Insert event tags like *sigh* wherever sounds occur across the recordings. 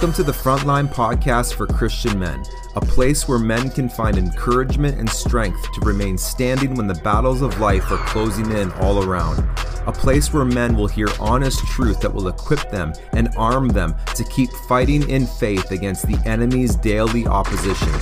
Welcome to the Frontline Podcast for Christian Men, a place where men can find encouragement and strength to remain standing when the battles of life are closing in all around. A place where men will hear honest truth that will equip them and arm them to keep fighting in faith against the enemy's daily opposition.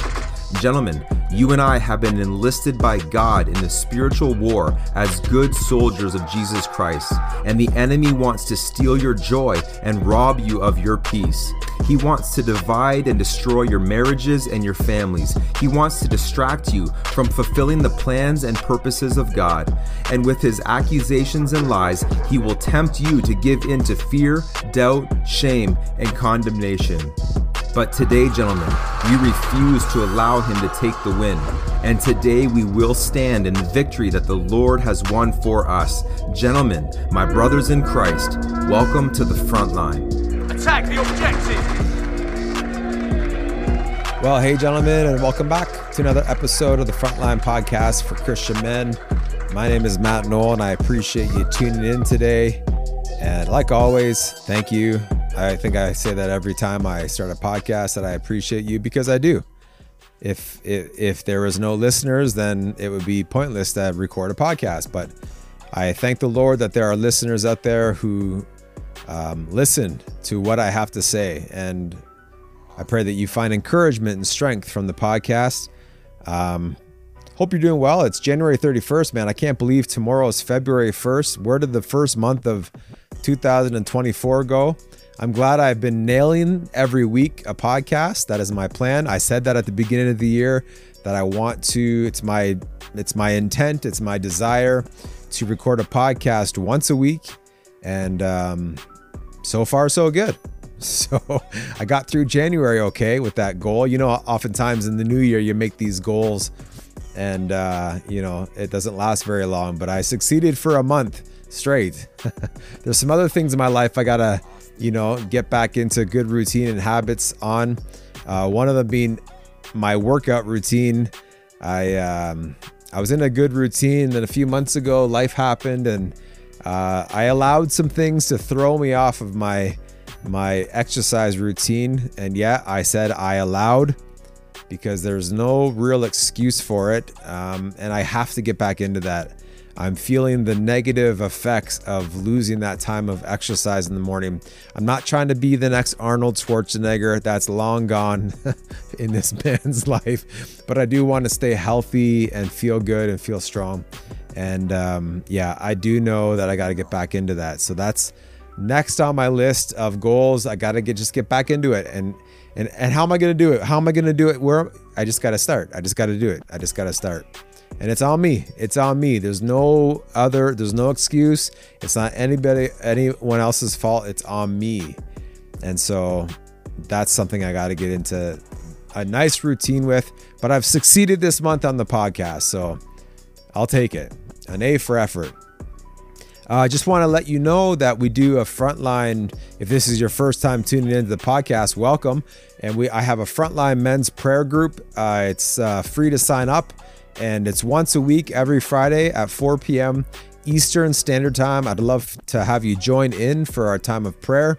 Gentlemen, you and I have been enlisted by God in the spiritual war as good soldiers of Jesus Christ, and the enemy wants to steal your joy and rob you of your peace. He wants to divide and destroy your marriages and your families. He wants to distract you from fulfilling the plans and purposes of God. And with his accusations and lies, he will tempt you to give in to fear, doubt, shame, and condemnation. But today, gentlemen, we refuse to allow him to take the win. And today we will stand in the victory that the Lord has won for us. Gentlemen, my brothers in Christ, welcome to the front line. Attack the objective! Well, hey, gentlemen, and welcome back to another episode of the Frontline Podcast for Christian Men. My name is Matt Noel, and I appreciate you tuning in today. And like always, thank you I think I say that every time I start a podcast that I appreciate you because I do. If if, if there was no listeners, then it would be pointless to record a podcast. But I thank the Lord that there are listeners out there who um, listen to what I have to say, and I pray that you find encouragement and strength from the podcast. Um, hope you're doing well. It's January 31st, man. I can't believe tomorrow is February 1st. Where did the first month of 2024 go? I'm glad I've been nailing every week a podcast. That is my plan. I said that at the beginning of the year that I want to it's my it's my intent, it's my desire to record a podcast once a week and um so far so good. *laughs* So I got through January okay with that goal. You know, oftentimes in the new year you make these goals and uh, you know, it doesn't last very long, but I succeeded for a month straight. *laughs* There's some other things in my life I got to you know, get back into good routine and habits on. Uh, one of them being my workout routine. I um, I was in a good routine, then a few months ago, life happened, and uh, I allowed some things to throw me off of my my exercise routine. And yeah, I said I allowed because there's no real excuse for it, um, and I have to get back into that. I'm feeling the negative effects of losing that time of exercise in the morning. I'm not trying to be the next Arnold Schwarzenegger. That's long gone *laughs* in this *laughs* man's life. But I do want to stay healthy and feel good and feel strong. And um, yeah, I do know that I got to get back into that. So that's next on my list of goals. I got to get just get back into it. And and and how am I going to do it? How am I going to do it? Where I just got to start. I just got to do it. I just got to start and it's on me it's on me there's no other there's no excuse it's not anybody anyone else's fault it's on me and so that's something i got to get into a nice routine with but i've succeeded this month on the podcast so i'll take it an a for effort uh, I uh, just want to let you know that we do a frontline. If this is your first time tuning into the podcast, welcome. And we I have a frontline men's prayer group. Uh, it's uh, free to sign up and it's once a week every Friday at 4 p.m. Eastern Standard Time. I'd love to have you join in for our time of prayer.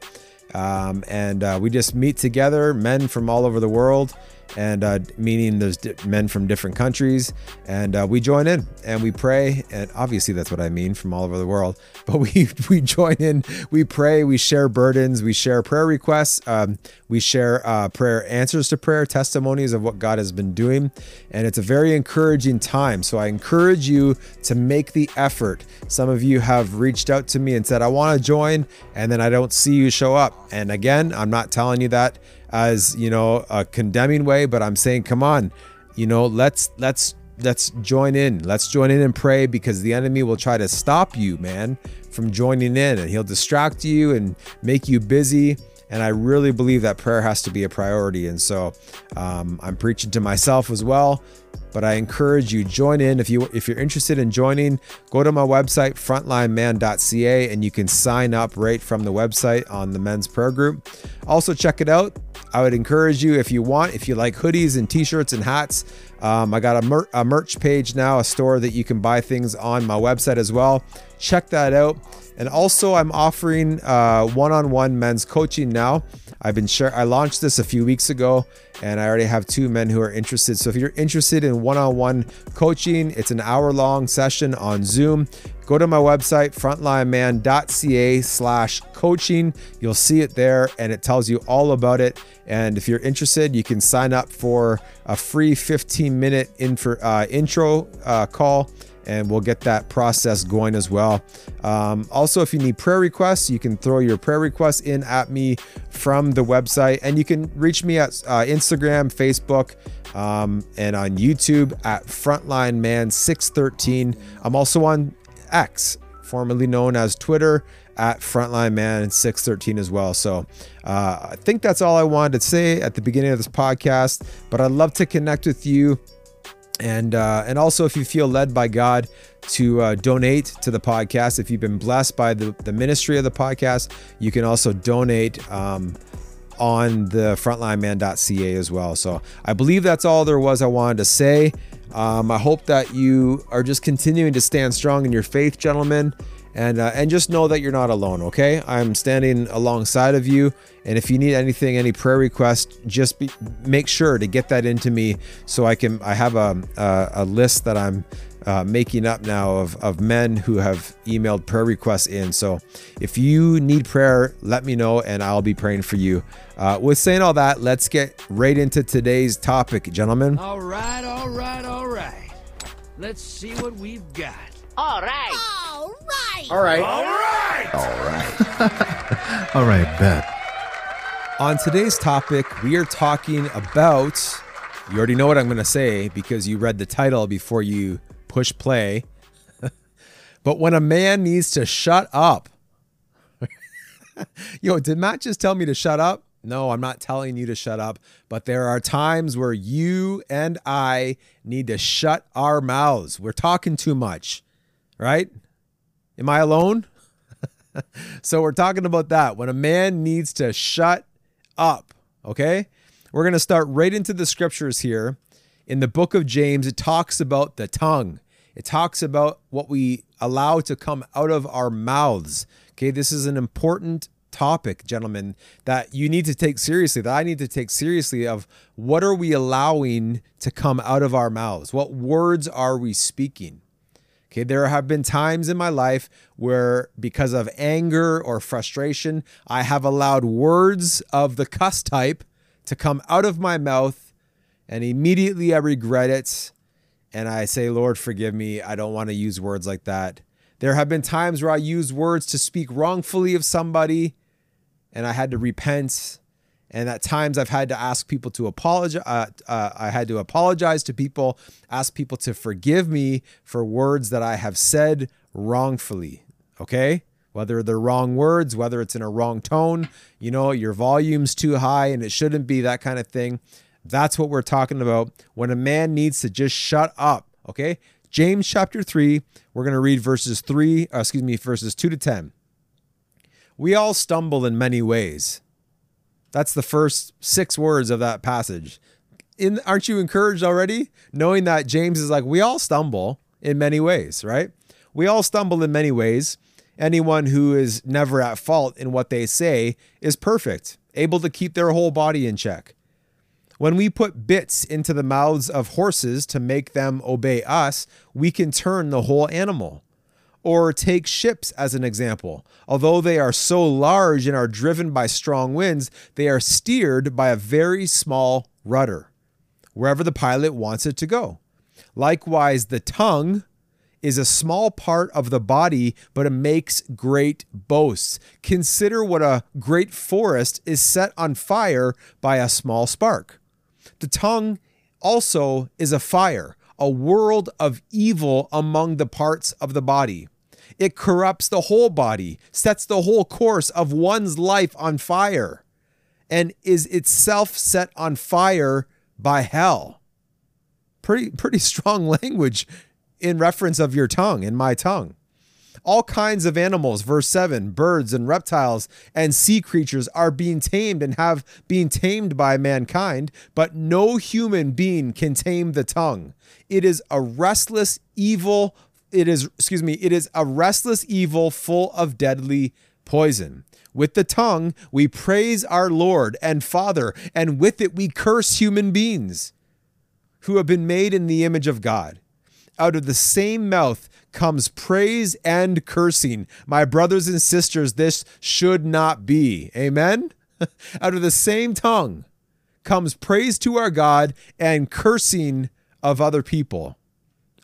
Um, and uh, we just meet together, men from all over the world, and uh, meaning there's men from different countries, and uh, we join in and we pray, and obviously that's what I mean from all over the world. *laughs* But we we join in, we pray, we share burdens, we share prayer requests, um, we share uh, prayer answers to prayer, testimonies of what God has been doing, and it's a very encouraging time. So I encourage you to make the effort. Some of you have reached out to me and said, "I want to join," and then I don't see you show up. And again, I'm not telling you that as you know a condemning way but i'm saying come on you know let's let's let's join in. Let's join in and pray because the enemy will try to stop you man from joining in and he'll distract you and make you busy and i really believe that prayer has to be a priority. And so um, i'm preaching to myself as well but I encourage you join in. If you if you're interested in joining go to my website frontlineman.ca and you can sign up right from the website on the men's prayer group. Also check it out. I would encourage you if you want if you like hoodies and t-shirts and hats um, I got a, mer- a merch page now a store that you can buy things on my website as well. Check that out and also I'm offering uh, one-on-one men's coaching now I've been sure I launched this a few weeks ago and I already have two men who are interested. So if you're interested in one-on-one coaching, it's an hour-long session on Zoom. Go to my website, frontlineman.ca slash coaching. You'll see it there and it tells you all about it. And if you're interested, you can sign up for a free 15 minute info, uh, intro uh, call and we'll get that process going as well. Um, also, if you need prayer requests, you can throw your prayer requests in at me from the website, and you can reach me at uh, Instagram, Facebook, um, and on YouTube at Frontline Man 613. I'm also on X, formerly known as Twitter, at Frontline Man 613 as well. So uh, I think that's all I wanted to say at the beginning of this podcast, but I'd love to connect with you and uh, and also if you feel led by God to uh, donate to the podcast, if you've been blessed by the, the ministry of the podcast, you can also donate um, on the frontlineman.ca as well. So I believe that's all there was I wanted to say. Um, I hope that you are just continuing to stand strong in your faith, gentlemen and uh, and just know that you're not alone okay i'm standing alongside of you and if you need anything any prayer request just be, make sure to get that into me so i can i have a, a, a list that i'm uh, making up now of, of men who have emailed prayer requests in so if you need prayer let me know and i'll be praying for you uh, with saying all that let's get right into today's topic gentlemen All right, all right, all right. Let's see what we've got. All right. All right. All right. All right! *laughs* All right, bet. On today's topic, we are talking about. You already know what I'm going to say because you read the title before you push play. *laughs* but when a man needs to shut up. *laughs* Yo, did Matt just tell me to shut up? No, I'm not telling you to shut up, but there are times where you and I need to shut our mouths. We're talking too much, right? Am I alone? *laughs* so we're talking about that. When a man needs to shut up, okay? We're going to start right into the scriptures here. In the book of James, it talks about the tongue. It talks about what we allow to come out of our mouths. Okay, this is an important topic, gentlemen, that you need to take seriously, that I need to take seriously of what are we allowing to come out of our mouths? What words are we speaking? Okay, there have been times in my life where, because of anger or frustration, I have allowed words of the cuss type to come out of my mouth, and immediately I regret it. And I say, Lord, forgive me. I don't want to use words like that. There have been times where I used words to speak wrongfully of somebody, and I had to repent. And at times I've had to ask people to apologize. Uh, uh, I had to apologize to people, ask people to forgive me for words that I have said wrongfully. Okay. Whether they're wrong words, whether it's in a wrong tone, you know, your volume's too high and it shouldn't be that kind of thing. That's what we're talking about when a man needs to just shut up. Okay. James chapter 3, we're to read verses 3, uh, excuse me, verses 2 to 10. We all stumble in many ways. That's the first six words of that passage. In, aren't you encouraged already? Knowing that James is like, we all stumble in many ways, right? We all stumble in many ways. Anyone who is never at fault in what they say is perfect, able to keep their whole body in check. When we put bits into the mouths of horses to make them obey us, we can turn the whole animal. Or take ships as an example. Although they are so large and are driven by strong winds, they are steered by a very small rudder, wherever the pilot wants it to go. Likewise, the tongue is a small part of the body, but it makes great boasts. Consider what a great forest is set on fire by a small spark. The tongue also is a fire, a world of evil among the parts of the body. It corrupts the whole body, sets the whole course of one's life on fire, and is itself set on fire by hell. Pretty pretty *laughs* strong language in reference of your tongue and my tongue. All kinds of animals, verse 7, birds and reptiles and sea creatures are being tamed and have been tamed by mankind, but no human being can tame the tongue. It is a restless evil, it is, excuse me, it is a restless evil full of deadly poison. With the tongue, we praise our Lord and Father, and with it, we curse human beings who have been made in the image of God. Out of the same mouth comes praise and cursing. My brothers and sisters, this should not be. Amen? *laughs* Out of the same tongue comes praise to our God and cursing of other people.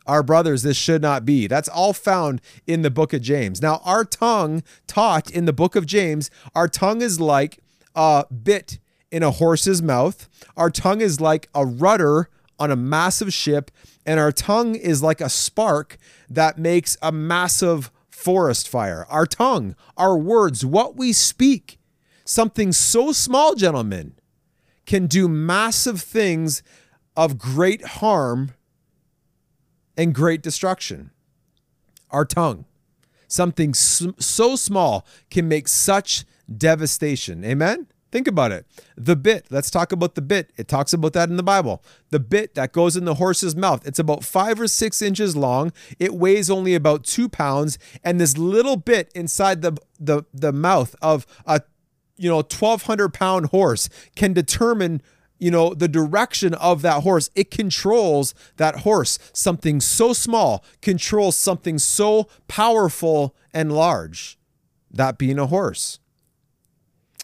Our brothers, this should not be. That's all found in the book of James. Now, our tongue taught in the book of James, our tongue is like a bit in a horse's mouth. Our tongue is like a rudder on a massive ship, and our tongue is like a spark that makes a massive forest fire. Our tongue, our words, what we speak, something so small, gentlemen, can do massive things of great harm and great destruction. Our tongue, something so small, can make such devastation. Amen? Think about it. The bit, let's talk about the bit. It talks about that in the Bible. The bit that goes in the horse's mouth, it's about five or six inches long. It weighs only about two pounds. And this little bit inside the, the, the mouth of a you know 1200 pound horse can determine you know, the direction of that horse. It controls that horse. Something so small controls something so powerful and large, that being a horse.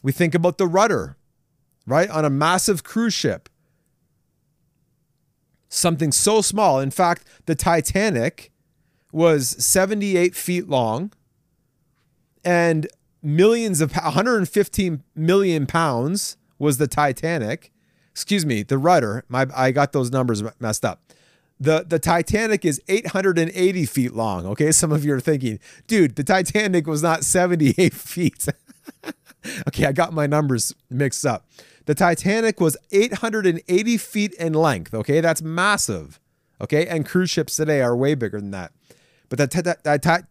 We think about the rudder, right? On a massive cruise ship. Something so small. In fact, the Titanic was 78 feet long and millions of 115 million pounds was the Titanic excuse me, the rudder. My I got those numbers messed up. The the Titanic is 880 feet long. Okay, some of you are thinking, dude, the Titanic was not 78 *laughs* feet. *laughs* okay, I got my numbers mixed up. The Titanic was 880 feet in length. Okay, that's massive. Okay, and cruise ships today are way bigger than that. But the, the,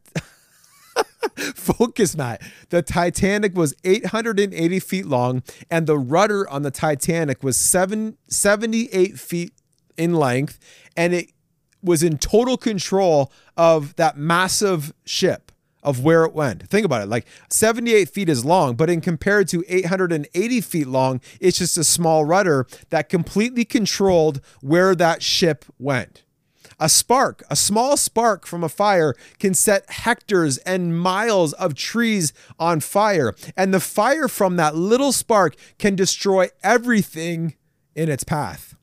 *laughs* Focus, Matt. The Titanic was 880 feet long, and the rudder on the Titanic was seven, 78 feet in length, and it was in total control of that massive ship of where it went. Think about it. Like 78 feet is long, but in compared to 880 feet long, it's just a small rudder that completely controlled where that ship went. A spark, a small spark from a fire, can set hectares and miles of trees on fire. And the fire from that little spark can destroy everything in its path.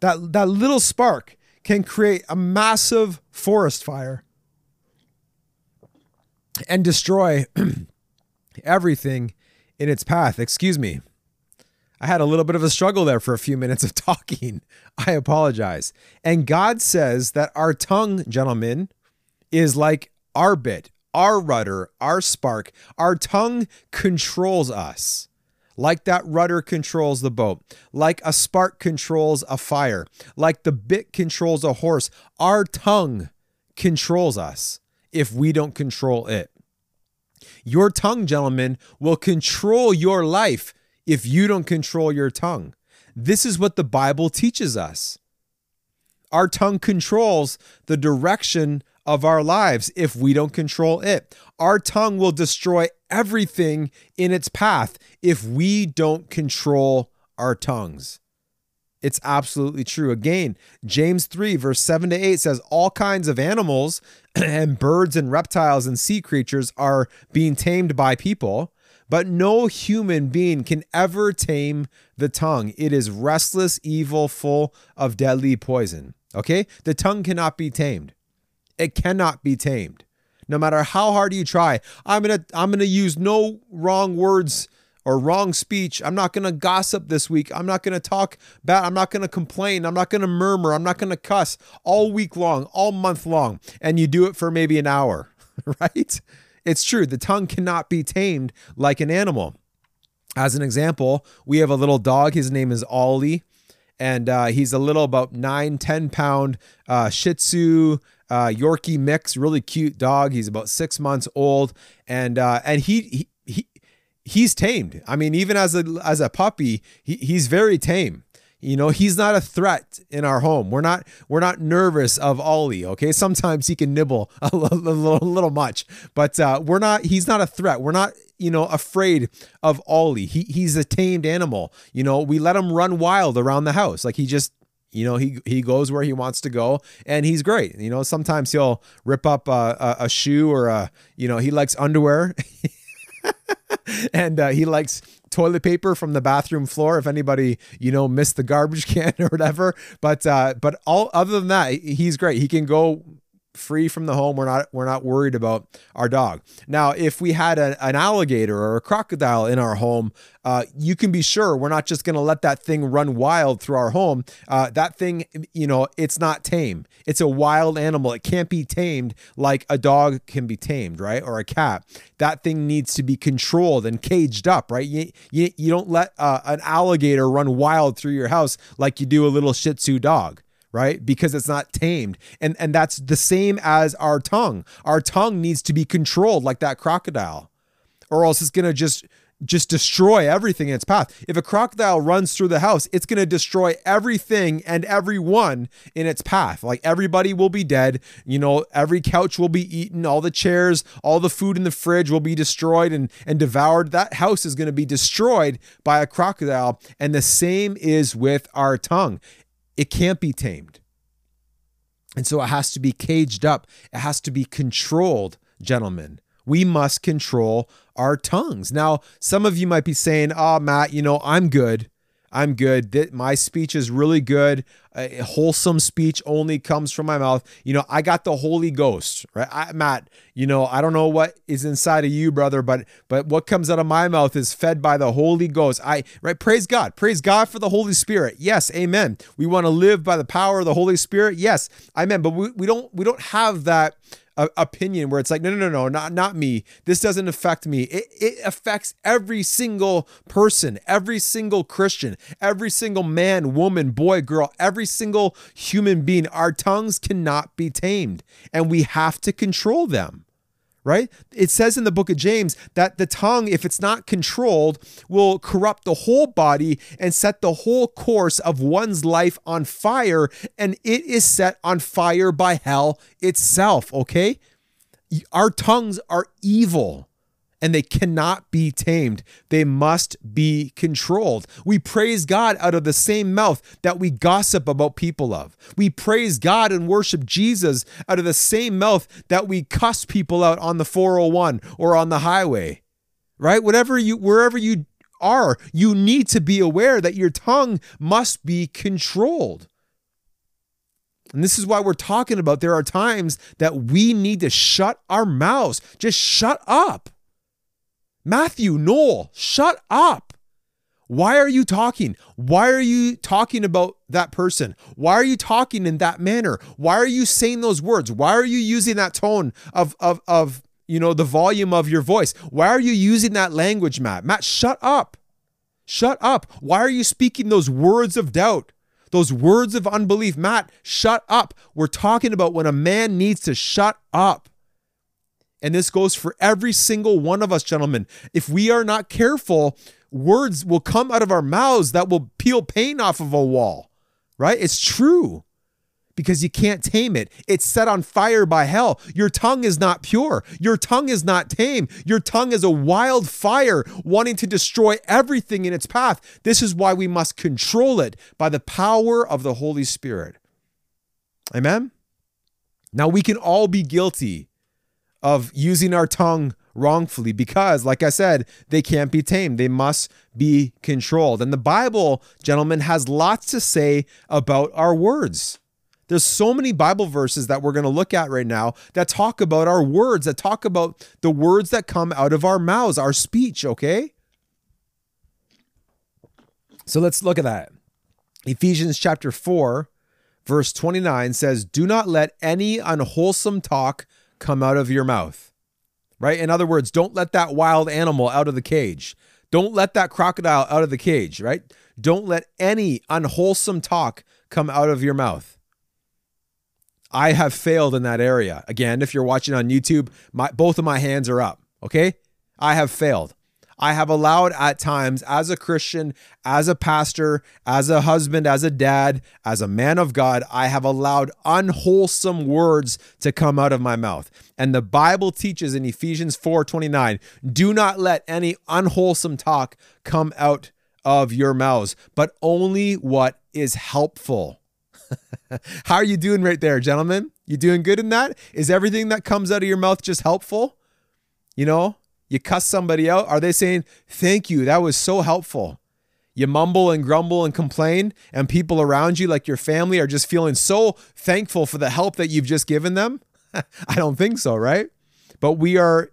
That, that little spark can create a massive forest fire and destroy *clears throat* everything in its path. Excuse me. I had a little bit of a struggle there for a few *laughs* minutes of talking. I apologize. And God says that our tongue, gentlemen, is like our bit, our rudder, our spark. Our tongue controls us. Like that rudder controls the boat, like a spark controls a fire, like the bit controls a horse. Our tongue controls us if we don't control it. Your tongue, gentlemen, will control your life if you don't control your tongue. This is what the Bible teaches us. Our tongue controls the direction of our lives if we don't control it. Our tongue will destroy everything in its path if we don't control our tongues. It's absolutely true. Again, James 3, verse 7 to 8 says, All kinds of animals *clears throat* and birds and reptiles and sea creatures are being tamed by people, but no human being can ever tame the tongue. It is restless, evil, full of deadly poison. Okay? The tongue cannot be tamed. It cannot be tamed. No matter how hard you try. I'm going to I'm going to use no wrong words or wrong speech. I'm not going to gossip this week. I'm not going to talk bad. I'm not going to complain. I'm not going to murmur. I'm not going to cuss all week long, all month long. And you do it for maybe an hour, *laughs* right? It's true, the tongue cannot be tamed like an animal. As an example, we have a little dog. His name is Ollie, and uh, he's a little about nine, 10 pound uh, Shih Tzu uh, Yorkie mix, really cute dog. He's about six months old, and uh, and he, he he he's tamed. I mean, even as a as a puppy, he, he's very tame. You know, he's not a threat in our home. We're not we're not nervous of Ollie. Okay, sometimes he can nibble *laughs* a little, a little, a little much, but uh, we're not. He's not a threat. We're not you know afraid of Ollie. He he's a tamed animal. You know, we let him run wild around the house. Like he just you know he he goes where he wants to go and he's great you know sometimes he'll rip up a, a, a shoe or a you know he likes underwear *laughs* *laughs* and uh, he likes toilet paper from the bathroom floor if anybody you know missed the garbage *laughs* can or whatever. But uh but all other than that he's great. He can go free from the home we're not we're not worried about our dog. Now if we had a, an alligator or a crocodile in our home uh, you can be sure we're not just going to let that thing run wild through our home. Uh, that thing you know it's not tame. It's a wild animal. It can't be tamed like a dog can be tamed right? Or a cat. That thing needs to be controlled and caged up right? You, you, you don't let uh, an alligator run wild through your house like you do a little shih tzu dog right because it's not tamed and and that's the same as our tongue our tongue needs to be controlled like that crocodile or else it's going to just just destroy everything in its path. If a crocodile runs through the house, it's going to destroy everything and everyone in its path. Like everybody will be dead. You know, every couch will be eaten, all the chairs, all the food in the fridge will be destroyed and, and devoured. That house is going to be destroyed by a crocodile. And the same is with our tongue it can't be tamed. And so it has to be caged up, it has to be controlled, gentlemen. We must control our tongues. Now, some of you might be saying, Oh, Matt, you know, I'm good. I'm good. My speech is really good. A wholesome speech only comes from my mouth. You know, I got the Holy Ghost, right? I, Matt, you know, I don't know what is inside of you, brother, but but what comes out of my mouth is fed by the Holy Ghost. I right, praise God. Praise God for the Holy Spirit. Yes, amen. We want to live by the power of the Holy Spirit. Yes, amen. But we, we don't we don't have that opinion where it's like, no, no, no, no, not not me. This doesn't affect me. It, it affects every single person, every single Christian, every single man, woman, boy, girl, every single human being. Our tongues cannot be tamed, and we have to control them right? It says in the book of James that the tongue, if it's not controlled, will corrupt the whole body and set the whole course of one's life on fire, and it is set on fire by hell itself, okay? Our tongues are evil and they cannot be tamed. They must be controlled. We praise God out of the same mouth that we gossip about people of. We praise God and worship Jesus out of the same mouth that we cuss people out on the 401 or on the highway. Right? Whatever you wherever you are, you need to be aware that your tongue must be controlled. And this is why we're talking about there are times that we need to shut our mouths. Just shut up. Matthew, Noel, shut up. Why are you talking? Why are you talking about that person? Why are you talking in that manner? Why are you saying those words? Why are you using that tone of of of you know the volume of your voice? Why are you using that language, Matt? Matt, shut up. Shut up. Why are you speaking those words of doubt? Those words of unbelief, Matt, shut up. We're talking about when a man needs to shut up. And this goes for every single one of us, gentlemen. If we are not careful, words will come out of our mouths that will peel paint off of a wall, right? It's true because you can't tame it. It's set on fire by hell. Your tongue is not pure. Your tongue is not tame. Your tongue is a wild fire wanting to destroy everything in its path. This is why we must control it by the power of the Holy Spirit. Amen? Now, we can all be guilty of using our tongue wrongfully because, like I said, they can't be tamed. They must be controlled. And the Bible, gentlemen, has lots to say about our words. There's so many Bible verses that we're going to look at right now that talk about our words, that talk about the words that come out of our mouths, our speech, okay? So let's look at that. Ephesians chapter 4, verse 29 says, Do not let any unwholesome talk come out of your mouth. Right? In other words, don't let that wild animal out of the cage. Don't let that crocodile out of the cage, right? Don't let any unwholesome talk come out of your mouth. I have failed in that area. Again, if you're watching on YouTube, my both of my hands are up, okay? I have failed. I have allowed at times as a Christian, as a pastor, as a husband, as a dad, as a man of God, I have allowed unwholesome words to come out of my mouth. And the Bible teaches in Ephesians 4:29, do not let any unwholesome talk come out of your mouths, but only what is helpful. *laughs* How are you doing right there, gentlemen? You doing good in that? Is everything that comes out of your mouth just helpful? You know, you cuss somebody out. Are they saying, Thank you, that was so helpful? You mumble and grumble and complain, and people around you, like your family, are just feeling so thankful for the help that you've just given them? *laughs* I don't think so, right? But we are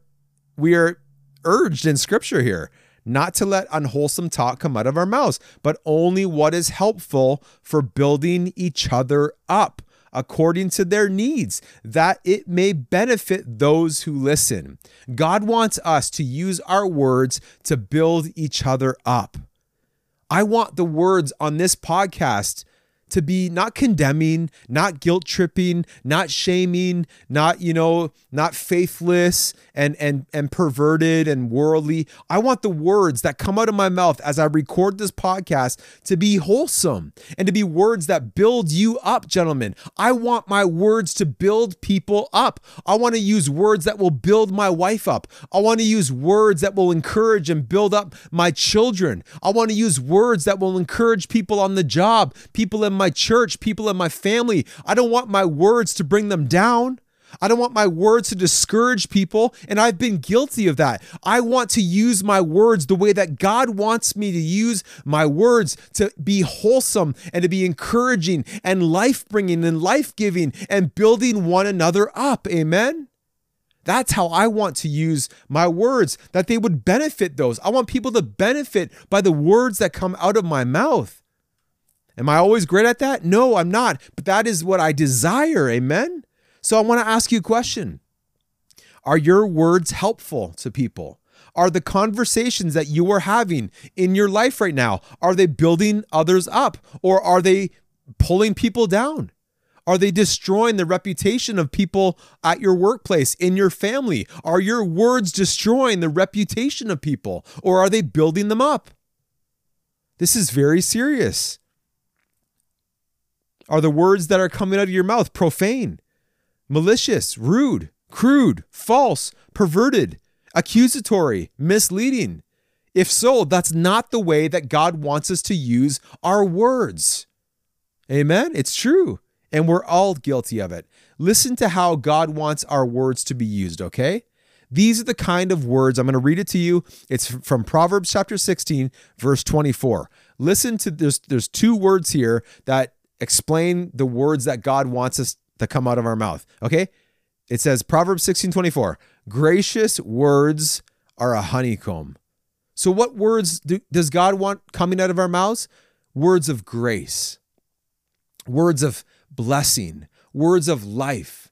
we are urged in scripture here not to let unwholesome talk come out of our mouths, but only what is helpful for building each other up according to their needs, that it may benefit those who listen. God wants us to use our words to build each other up. I want the words on this podcast to be not condemning, not guilt tripping, not shaming, not, you know, not faithless and and and perverted and worldly. I want the words that come out of my mouth as I record this podcast to be wholesome and to be words that build you up, gentlemen. I want my words to build people up. I want to use words that will build my wife up. I want to use words that will encourage and build up my children. I want to use words that will encourage people on the job, people in my church, people in my family. I don't want my words to bring them down. I don't want my words to discourage people, and I've been guilty of that. I want to use my words the way that God wants me to use my words to be wholesome and to be encouraging and life bringing and life giving and building one another up. Amen. That's how I want to use my words, that they would benefit those. I want people to benefit by the words that come out of my mouth. Am I always great at that? No, I'm not. But that is what I desire. Amen. So I want to ask you a question Are your words helpful to people? Are the conversations that you are having in your life right now, are they building others up or are they pulling people down? Are they destroying the reputation of people at your workplace, in your family? Are your words destroying the reputation of people or are they building them up? This is very serious. Are the words that are coming out of your mouth profane, malicious, rude, crude, false, perverted, accusatory, misleading? If so, that's not the way that God wants us to use our words. Amen? It's true. And we're all guilty of it. Listen to how God wants our words to be used, okay? These are the kind of words, I'm going to read it to you. It's from Proverbs chapter 16, verse 24. Listen to there's there's two words here that explain the words that God wants us to come out of our mouth. Okay? It says Proverbs 16 24, gracious words are a honeycomb. So, what words do, does God want coming out of our mouths? Words of grace, words of blessing, words of life,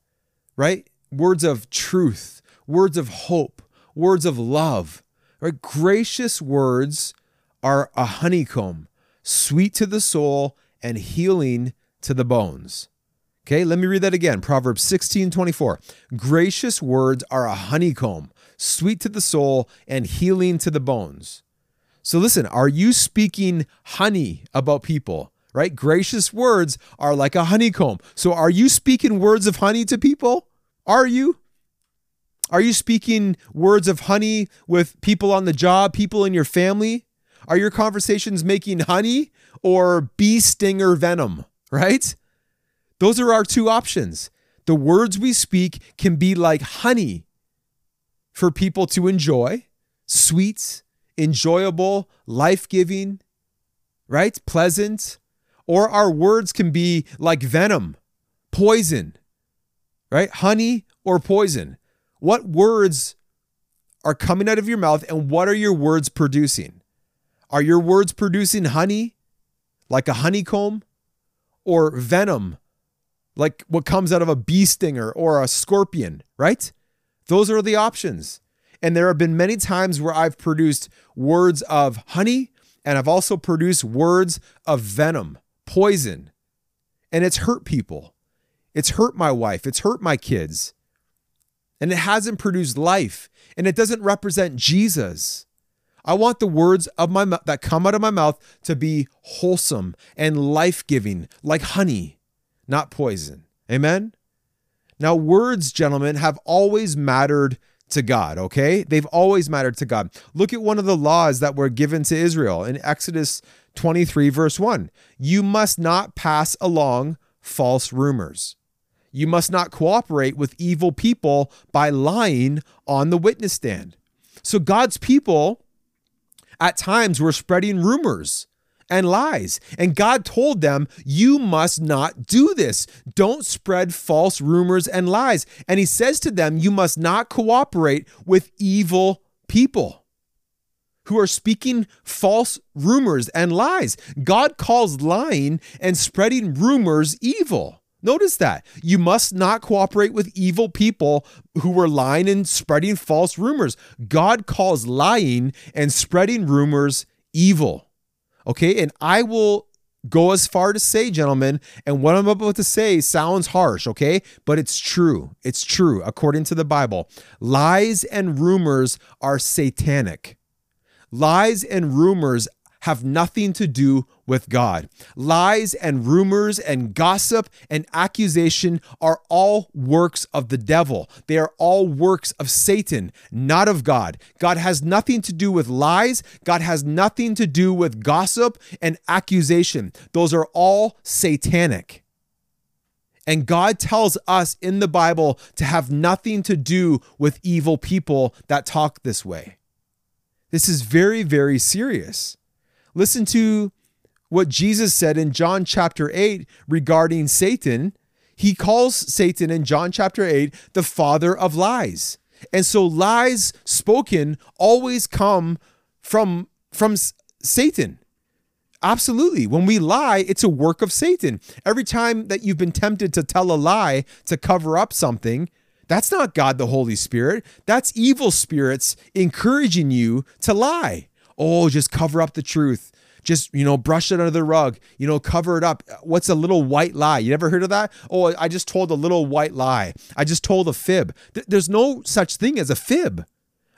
right? Words of truth, words of hope, words of love, right? Gracious words are a honeycomb, sweet to the soul and healing to the bones. Okay, let me read that again. Proverbs 16 24. Gracious words are a honeycomb, sweet to the soul and healing to the bones. So, listen, are you speaking honey about people? Right? Gracious words are like a honeycomb. So, are you speaking words of honey to people? Are you? Are you speaking words of honey with people on the job, people in your family? Are your conversations making honey or bee stinger venom, right? Those are our two options. The words we speak can be like honey for people to enjoy, sweet, enjoyable, life giving, right? Pleasant. Or our words can be like venom, poison, right? Honey or poison. What words are coming out of your mouth and what are your words producing? Are your words producing honey like a honeycomb or venom like what comes out of a bee stinger or a scorpion, right? Those are the options. And there have been many times where I've produced words of honey and I've also produced words of venom, poison. And it's hurt people. It's hurt my wife. It's hurt my kids. And it hasn't produced life. And it doesn't represent Jesus. I want the words of my that come out of my mouth to be wholesome and life-giving, like honey, not poison. Amen. Now, words, gentlemen, have always mattered to God, okay? They've always mattered to God. Look at one of the laws that were given to Israel in Exodus 23, verse 1. You must not pass along false rumors. You must not cooperate with evil people by lying on the witness stand. So, God's people at times we were spreading rumors and lies. And God told them, You must not do this. Don't spread false rumors and lies. And He says to them, You must not cooperate with evil people who are speaking false rumors and lies. God calls lying and spreading rumors evil. Notice that. You must not cooperate with evil people who were lying and spreading false rumors. God calls lying and spreading rumors evil. Okay. And I will go as far to say, gentlemen, and what I'm about to say sounds harsh, okay? But it's true. It's true according to the Bible. Lies and rumors are satanic. Lies and rumors have nothing to do with God. Lies and rumors and gossip and accusation are all works of the devil. They are all works of Satan, not of God. God has nothing to do with lies. God has nothing to do with gossip and accusation. Those are all satanic. And God tells us in the Bible to have nothing to do with evil people that talk this way. This is very, very serious. Listen to what Jesus said in John chapter 8 regarding Satan. He calls Satan in John chapter 8 the father of lies. And so lies spoken always come from from Satan. Absolutely. When we lie, it's a work of Satan. Every time that you've been tempted to tell a lie to cover up something, that's not God the Holy Spirit. That's evil spirits encouraging you to lie. Oh, just cover up the truth. Just, you know, brush it under the rug, you know, cover it up. What's a little white lie? You ever heard of that? Oh, I just told a little white lie. I just told a fib. There's no such thing as a fib.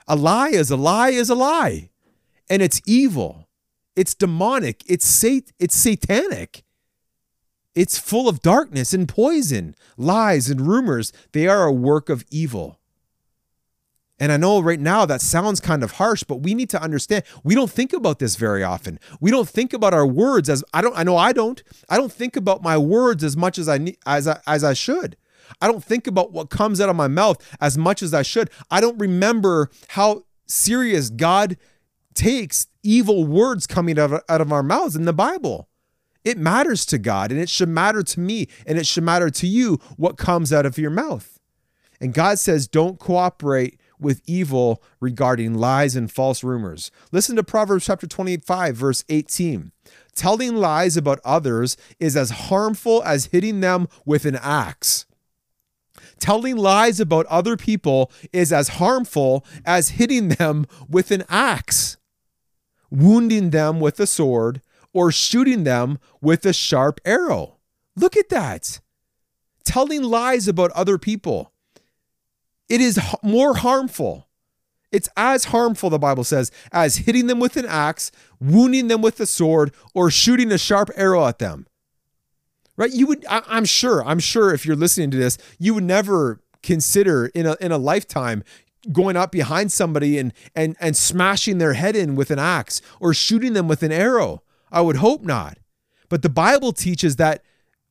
A lie is a lie is a lie. And it's evil. It's demonic. It's sat- it's satanic. It's full of darkness and poison, lies and rumors. They are a work of evil. And I know right now that sounds kind of harsh, but we need to understand we don't think about this very often. We don't think about our words as I don't I know I don't. I don't think about my words as much as I need as I, as I should. I don't think about what comes out of my mouth as much as I should. I don't remember how serious God takes evil words coming out of, out of our mouths in the Bible. It matters to God and it should matter to me and it should matter to you what comes out of your mouth. And God says, don't cooperate with evil regarding lies and false rumors. Listen to Proverbs chapter 25, verse 18. Telling lies about others is as harmful as hitting them with an axe. Telling lies about other people is as harmful as hitting them with an axe, wounding them with a sword, or shooting them with a sharp arrow. Look at that. Telling lies about other people it is more harmful. It's as harmful, the Bible says, as hitting them with an axe, wounding them with a sword, or shooting a sharp arrow at them. Right? You would, I, I'm sure, I'm sure if you're listening to this, you would never consider in a in a lifetime going up behind somebody and and and smashing their head in with an axe or shooting them with an arrow. I would hope not. But the Bible teaches that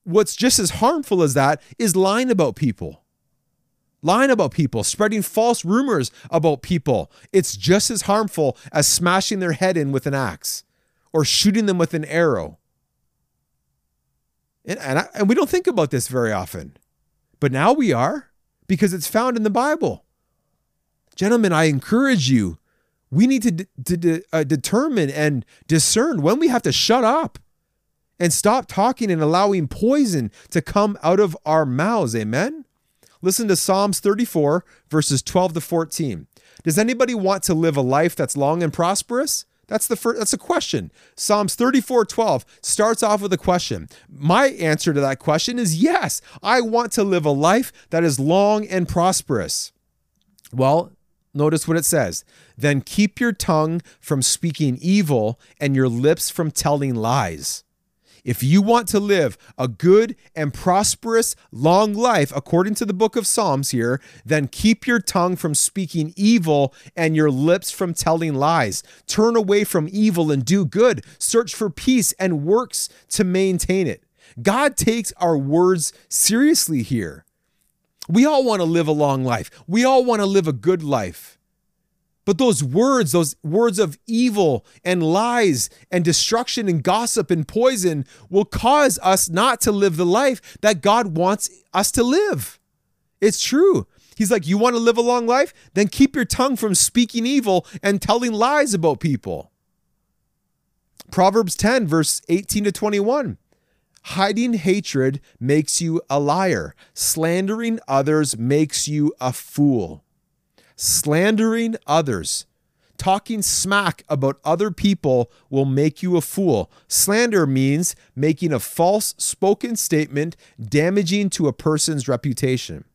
what's just as harmful as that is lying about people lying about people, spreading false rumors about people. It's just as harmful as smashing their head in with an axe or shooting them with an arrow. And, and, I, and we don't think about this very often, but now we are because it's found in the Bible. Gentlemen, I encourage you, we need to, to, to uh, determine and discern when we have to shut up and stop talking and allowing poison to come out of our mouths. Amen. Listen to Psalms 34, verses 12 to 14. Does anybody want to live a life that's long and prosperous? That's the first, that's a question. Psalms 34, 12 starts off with a question. My answer to that question is yes, I want to live a life that is long and prosperous. Well, Notice what it says. Then keep your tongue from speaking evil and your lips from telling lies. If you want to live a good and prosperous long life, according to the book of Psalms here, then keep your tongue from speaking evil and your lips from telling lies. Turn away from evil and do good. Search for peace and works to maintain it. God takes our words seriously here. We all want to live a long life. We all want to live a good life. But those words, those words of evil and lies and destruction and gossip and poison will cause us not to live the life that God wants us to live. It's true. He's like, You want to live a long life? Then keep your tongue from speaking evil and telling lies about people. Proverbs 10, verse 18 to 21. Hiding hatred makes you a liar, slandering others makes you a fool slandering others. Talking smack about other people will make you a fool. Slander means making a false spoken statement damaging to a person's reputation.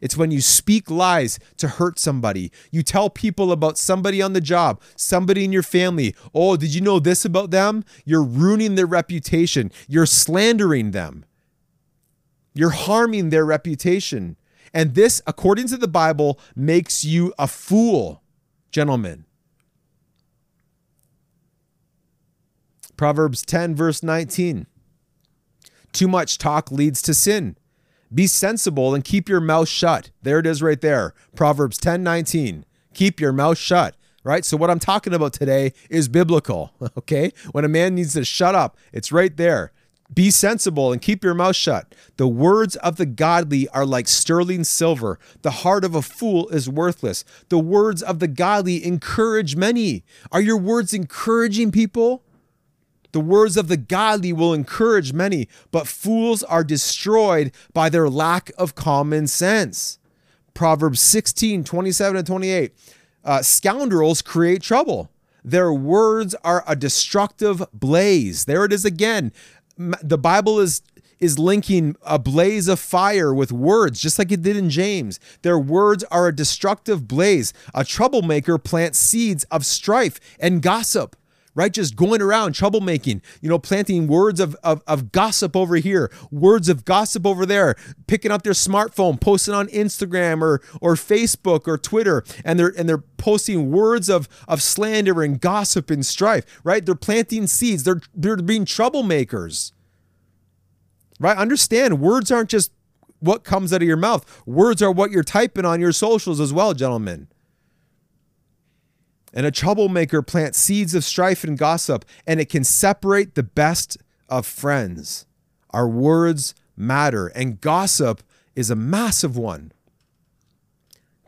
It's when you speak lies to hurt somebody. You tell people about somebody on the job, somebody in your family. Oh, did you know this about them? You're ruining their reputation. You're slandering them. You're harming their reputation. And this, according to the Bible, makes you a fool, gentlemen. Proverbs 10, verse 19. Too much talk leads to sin. Be sensible and keep your mouth shut. There it is right there. Proverbs 10, 19. Keep your mouth shut. Right? So, what I'm talking about today is biblical. *laughs* Okay? When a man needs to shut up, it's right there. Be sensible and keep your mouth shut. The words of the godly are like sterling silver. The heart of a fool is worthless. The words of the godly encourage many. Are your words encouraging people? The words of the godly will encourage many, but fools are destroyed by their lack of common sense. Proverbs 16, 27 and 28. Uh, scoundrels create trouble. Their words are a destructive blaze. There it is again the Bible is is linking a blaze of fire with words, just like it did in James. Their words are a destructive blaze. A troublemaker plants seeds of strife and gossip right? Just going around troublemaking, you know, planting words of, of, of gossip over here, words of gossip over there, picking up their smartphone, posting on Instagram or or Facebook or Twitter, and they're and they're posting words of, of slander and gossip and strife, right? They're planting seeds, they're they're being troublemakers. Right? Understand words aren't just what comes out of your mouth. Words are what you're typing on your socials as well, gentlemen and a troublemaker plants seeds of strife and gossip, and it can separate the best of friends. Our words matter, and gossip is a massive one.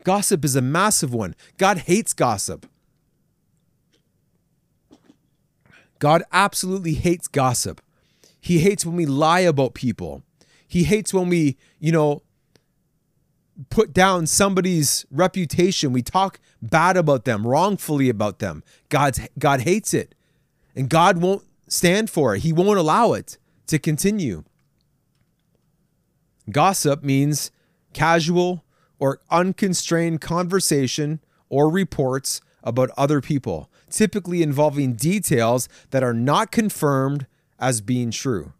Gossip is a massive one. God hates gossip. God absolutely hates gossip. He hates when we lie about people. He hates when we, you know, put down somebody's reputation. We talk bad about them, wrongfully about them. God's God hates it. And God won't stand for it. He won't allow it to continue. Gossip means casual or unconstrained conversation or reports about other people, typically involving details that are not confirmed as being true.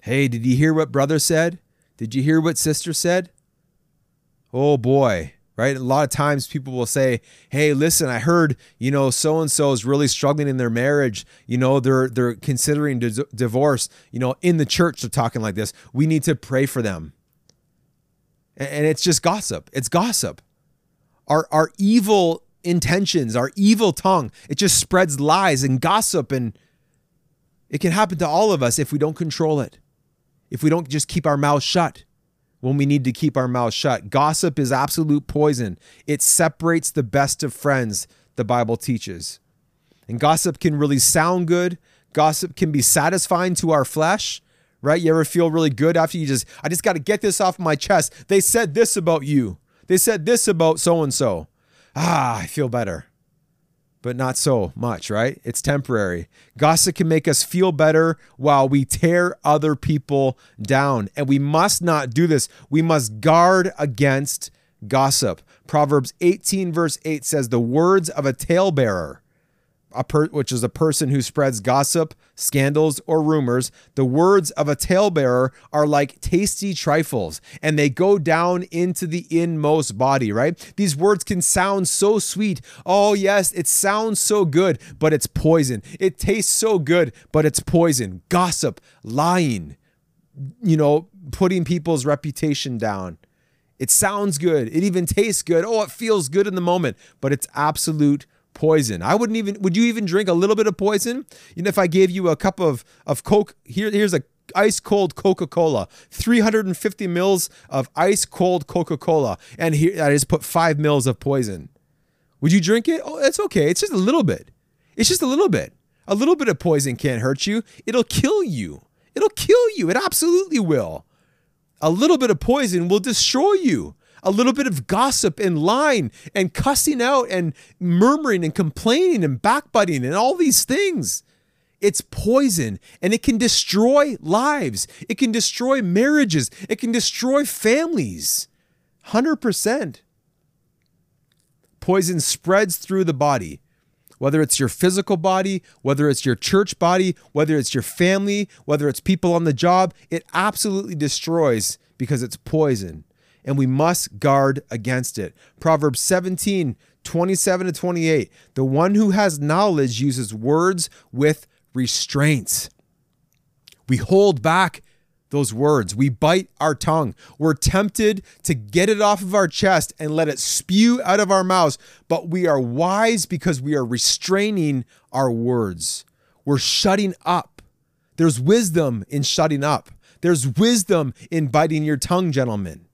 Hey, did you hear what brother said? Did you hear what sister said? oh boy, right? A lot of times people will say, "Hey, listen, I heard, you know, so and so is really struggling in their marriage. You know, they're they're considering di- divorce. You know, in the church they're talking like this. We need to pray for them." And it's just gossip. It's gossip. Our our evil intentions, our evil tongue, it just spreads lies and gossip and it can happen to all of us if we don't control it. If we don't just keep our mouths shut when we need to keep our mouths shut. Gossip is absolute poison. It separates the best of friends, the Bible teaches. And gossip can really sound good. Gossip can be satisfying to our flesh, right? You ever feel really good after you just, I just got to get this off my chest. They said this about you. They said this about so and so. Ah, I feel better but not so much, right? It's temporary. Gossip can make us feel better while we tear other people down. And we must not do this. We must guard against gossip. Proverbs 18, verse 8 says, The words of a talebearer, per- which is a person who spreads gossip, scandals, or rumors, the words of a talebearer are like tasty trifles and they go down into the inmost body, right? These words can sound so sweet. Oh, yes, it sounds so good, but it's poison. It tastes so good, but it's poison. Gossip, lying, you know, putting people's reputation down. It sounds good. It even tastes good. Oh, it feels good in the moment, but it's absolute poison. I wouldn't even would you even drink a little bit of poison? You know if I gave you a cup of of Coke, here here's a ice cold Coca-Cola, 350 mils of ice cold Coca-Cola and here I just put 5 mils of poison. Would you drink it? Oh, it's okay. It's just a little bit. It's just a little bit. A little bit of poison can't hurt you. It'll kill you. It'll kill you. It absolutely will. A little bit of poison will destroy you. A little bit of gossip and lying and cussing out and murmuring and complaining and backbiting and all these things. It's poison and it can destroy lives. It can destroy marriages. It can destroy families. 100%. Poison spreads through the body whether it's your physical body, whether it's your church body, whether it's your family, whether it's people on the job, it absolutely destroys because it's poison. And we must guard against it. Proverbs 17, 27 to 28. The one who has knowledge uses words with restraints. We hold back those words. We bite our tongue. We're tempted to get it off of our chest and let it spew out of our mouths, but we are wise because we are restraining our words. We're shutting up. There's wisdom in shutting up. There's wisdom in biting your tongue, gentlemen.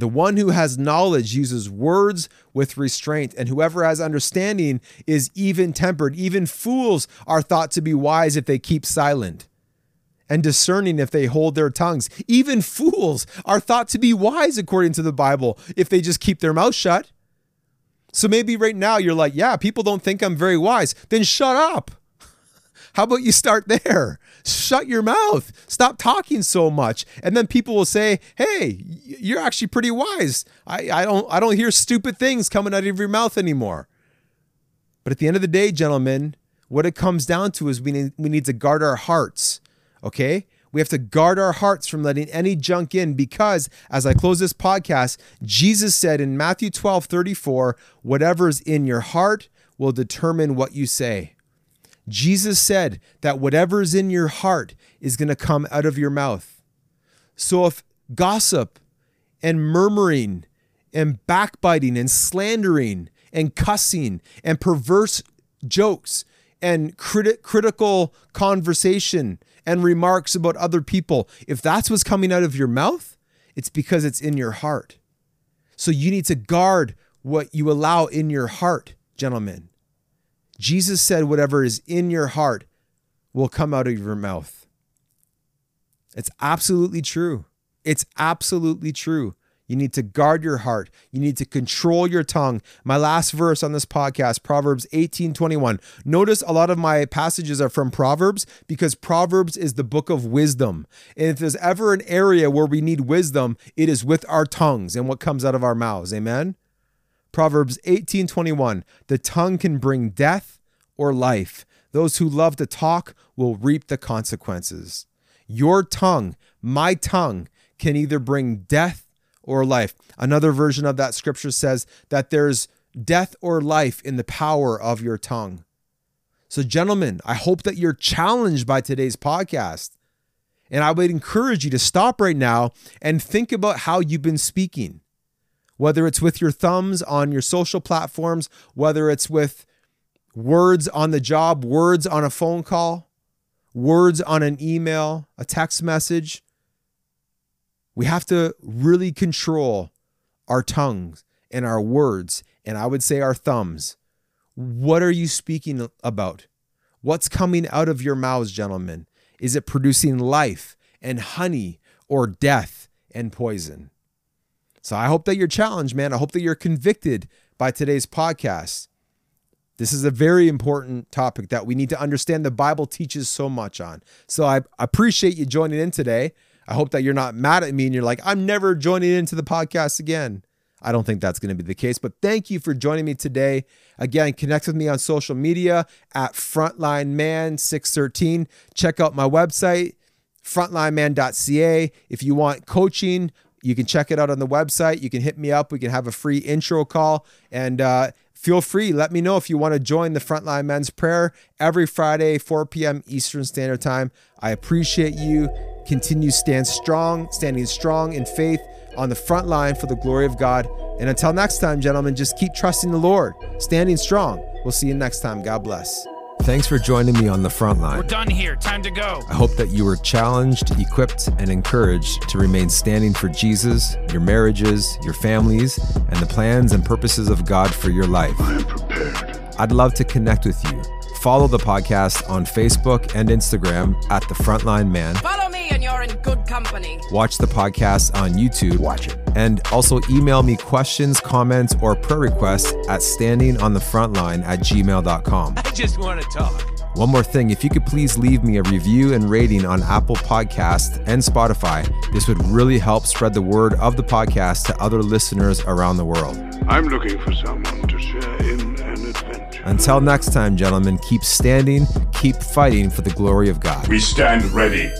The one who has knowledge uses words with restraint, and whoever has understanding is even tempered. Even fools are thought to be wise if they keep silent and discerning if they hold their tongues. Even fools are thought to be wise according to the Bible if they just keep their mouth shut. So maybe right now you're like, yeah, people don't think I'm very wise. Then shut up. How about you start there? Shut your mouth. Stop talking so much. And then people will say, "Hey, you're actually pretty wise. I, I don't I don't hear stupid things coming out of your mouth anymore." But at the end of the day, gentlemen, what it comes down to is we need, we need to guard our hearts Okay? We have to guard our hearts from letting any junk in because, as I close this podcast, Jesus said in Matthew 12 34, whatever's in your heart will determine what you say. Jesus said that whatever's in your heart is going to come out of your mouth. So if gossip and murmuring and backbiting and slandering and cussing and perverse jokes and criti- critical conversation and remarks about other people, if that's what's coming out of your mouth, it's because it's in your heart. So you need to guard what you allow in your heart, gentlemen. Jesus said, whatever is in your heart will come out of your mouth. It's absolutely true. It's absolutely true. You need to guard your heart. You need to control your tongue. My last verse on this podcast, Proverbs 18 21. Notice a lot of my passages are from Proverbs because Proverbs is the book of wisdom. And if there's ever an area where we need wisdom, it is with our tongues and what comes out of our mouths. Amen. Proverbs 18 21. The tongue can bring death or life. Those who love to talk will reap the consequences. Your tongue, my tongue, can either bring death or life. Another version of that scripture says that there's death or life in the power of your tongue. So, gentlemen, I hope that you're challenged by today's podcast. And I would encourage you to stop right now and think about how you've been speaking, whether it's with your thumbs on your social platforms, whether it's with words on the job, words on a phone call, words on an email, a text message. We have to really control our tongues and our words, and I would say our thumbs. What are you speaking about? What's coming out of your mouths, gentlemen? Is it producing life and honey or death and poison? So I hope that you're challenged, man. I hope that you're convicted by today's podcast. This is a very important topic that we need to understand the Bible teaches so much on. So I appreciate you joining in today. I hope that you're not mad at me and you're like, I'm never joining into the podcast again. I don't think that's going to be the case. But thank you for joining me today. Again, connect with me on social media at FrontlineMan613. Check out my website, frontlineman.ca. If you want coaching, you can check it out on the website. You can hit me up. We can have a free intro call. And uh, feel free, let me know if you want to join the Frontline Men's Prayer every Friday, 4 p.m. Eastern Standard Time. I appreciate you. Continue stand strong, standing strong in faith on the front line for the glory of God. And until next time, gentlemen, just keep trusting the Lord, standing strong. We'll see you next time. God bless. Thanks for joining me on the front line. We're done here. Time to go. I hope that you were challenged, equipped, and encouraged to remain standing for Jesus, your marriages, your families, and the plans and purposes of God for your life. I am prepared. I'd love to connect with you. Follow the podcast on Facebook and Instagram at The Frontline Man. Follow me and you're in good company. Watch the podcast on YouTube. Watch it. And also email me questions, comments, or prayer requests at standingonthefrontline at gmail.com. I just want to talk. One more thing, if you could please leave me a review and rating on Apple Podcast and Spotify, this would really help spread the word of the podcast to other listeners around the world. I'm looking for someone to share in an adventure. Until next time, gentlemen, keep standing, keep fighting for the glory of God. We stand ready.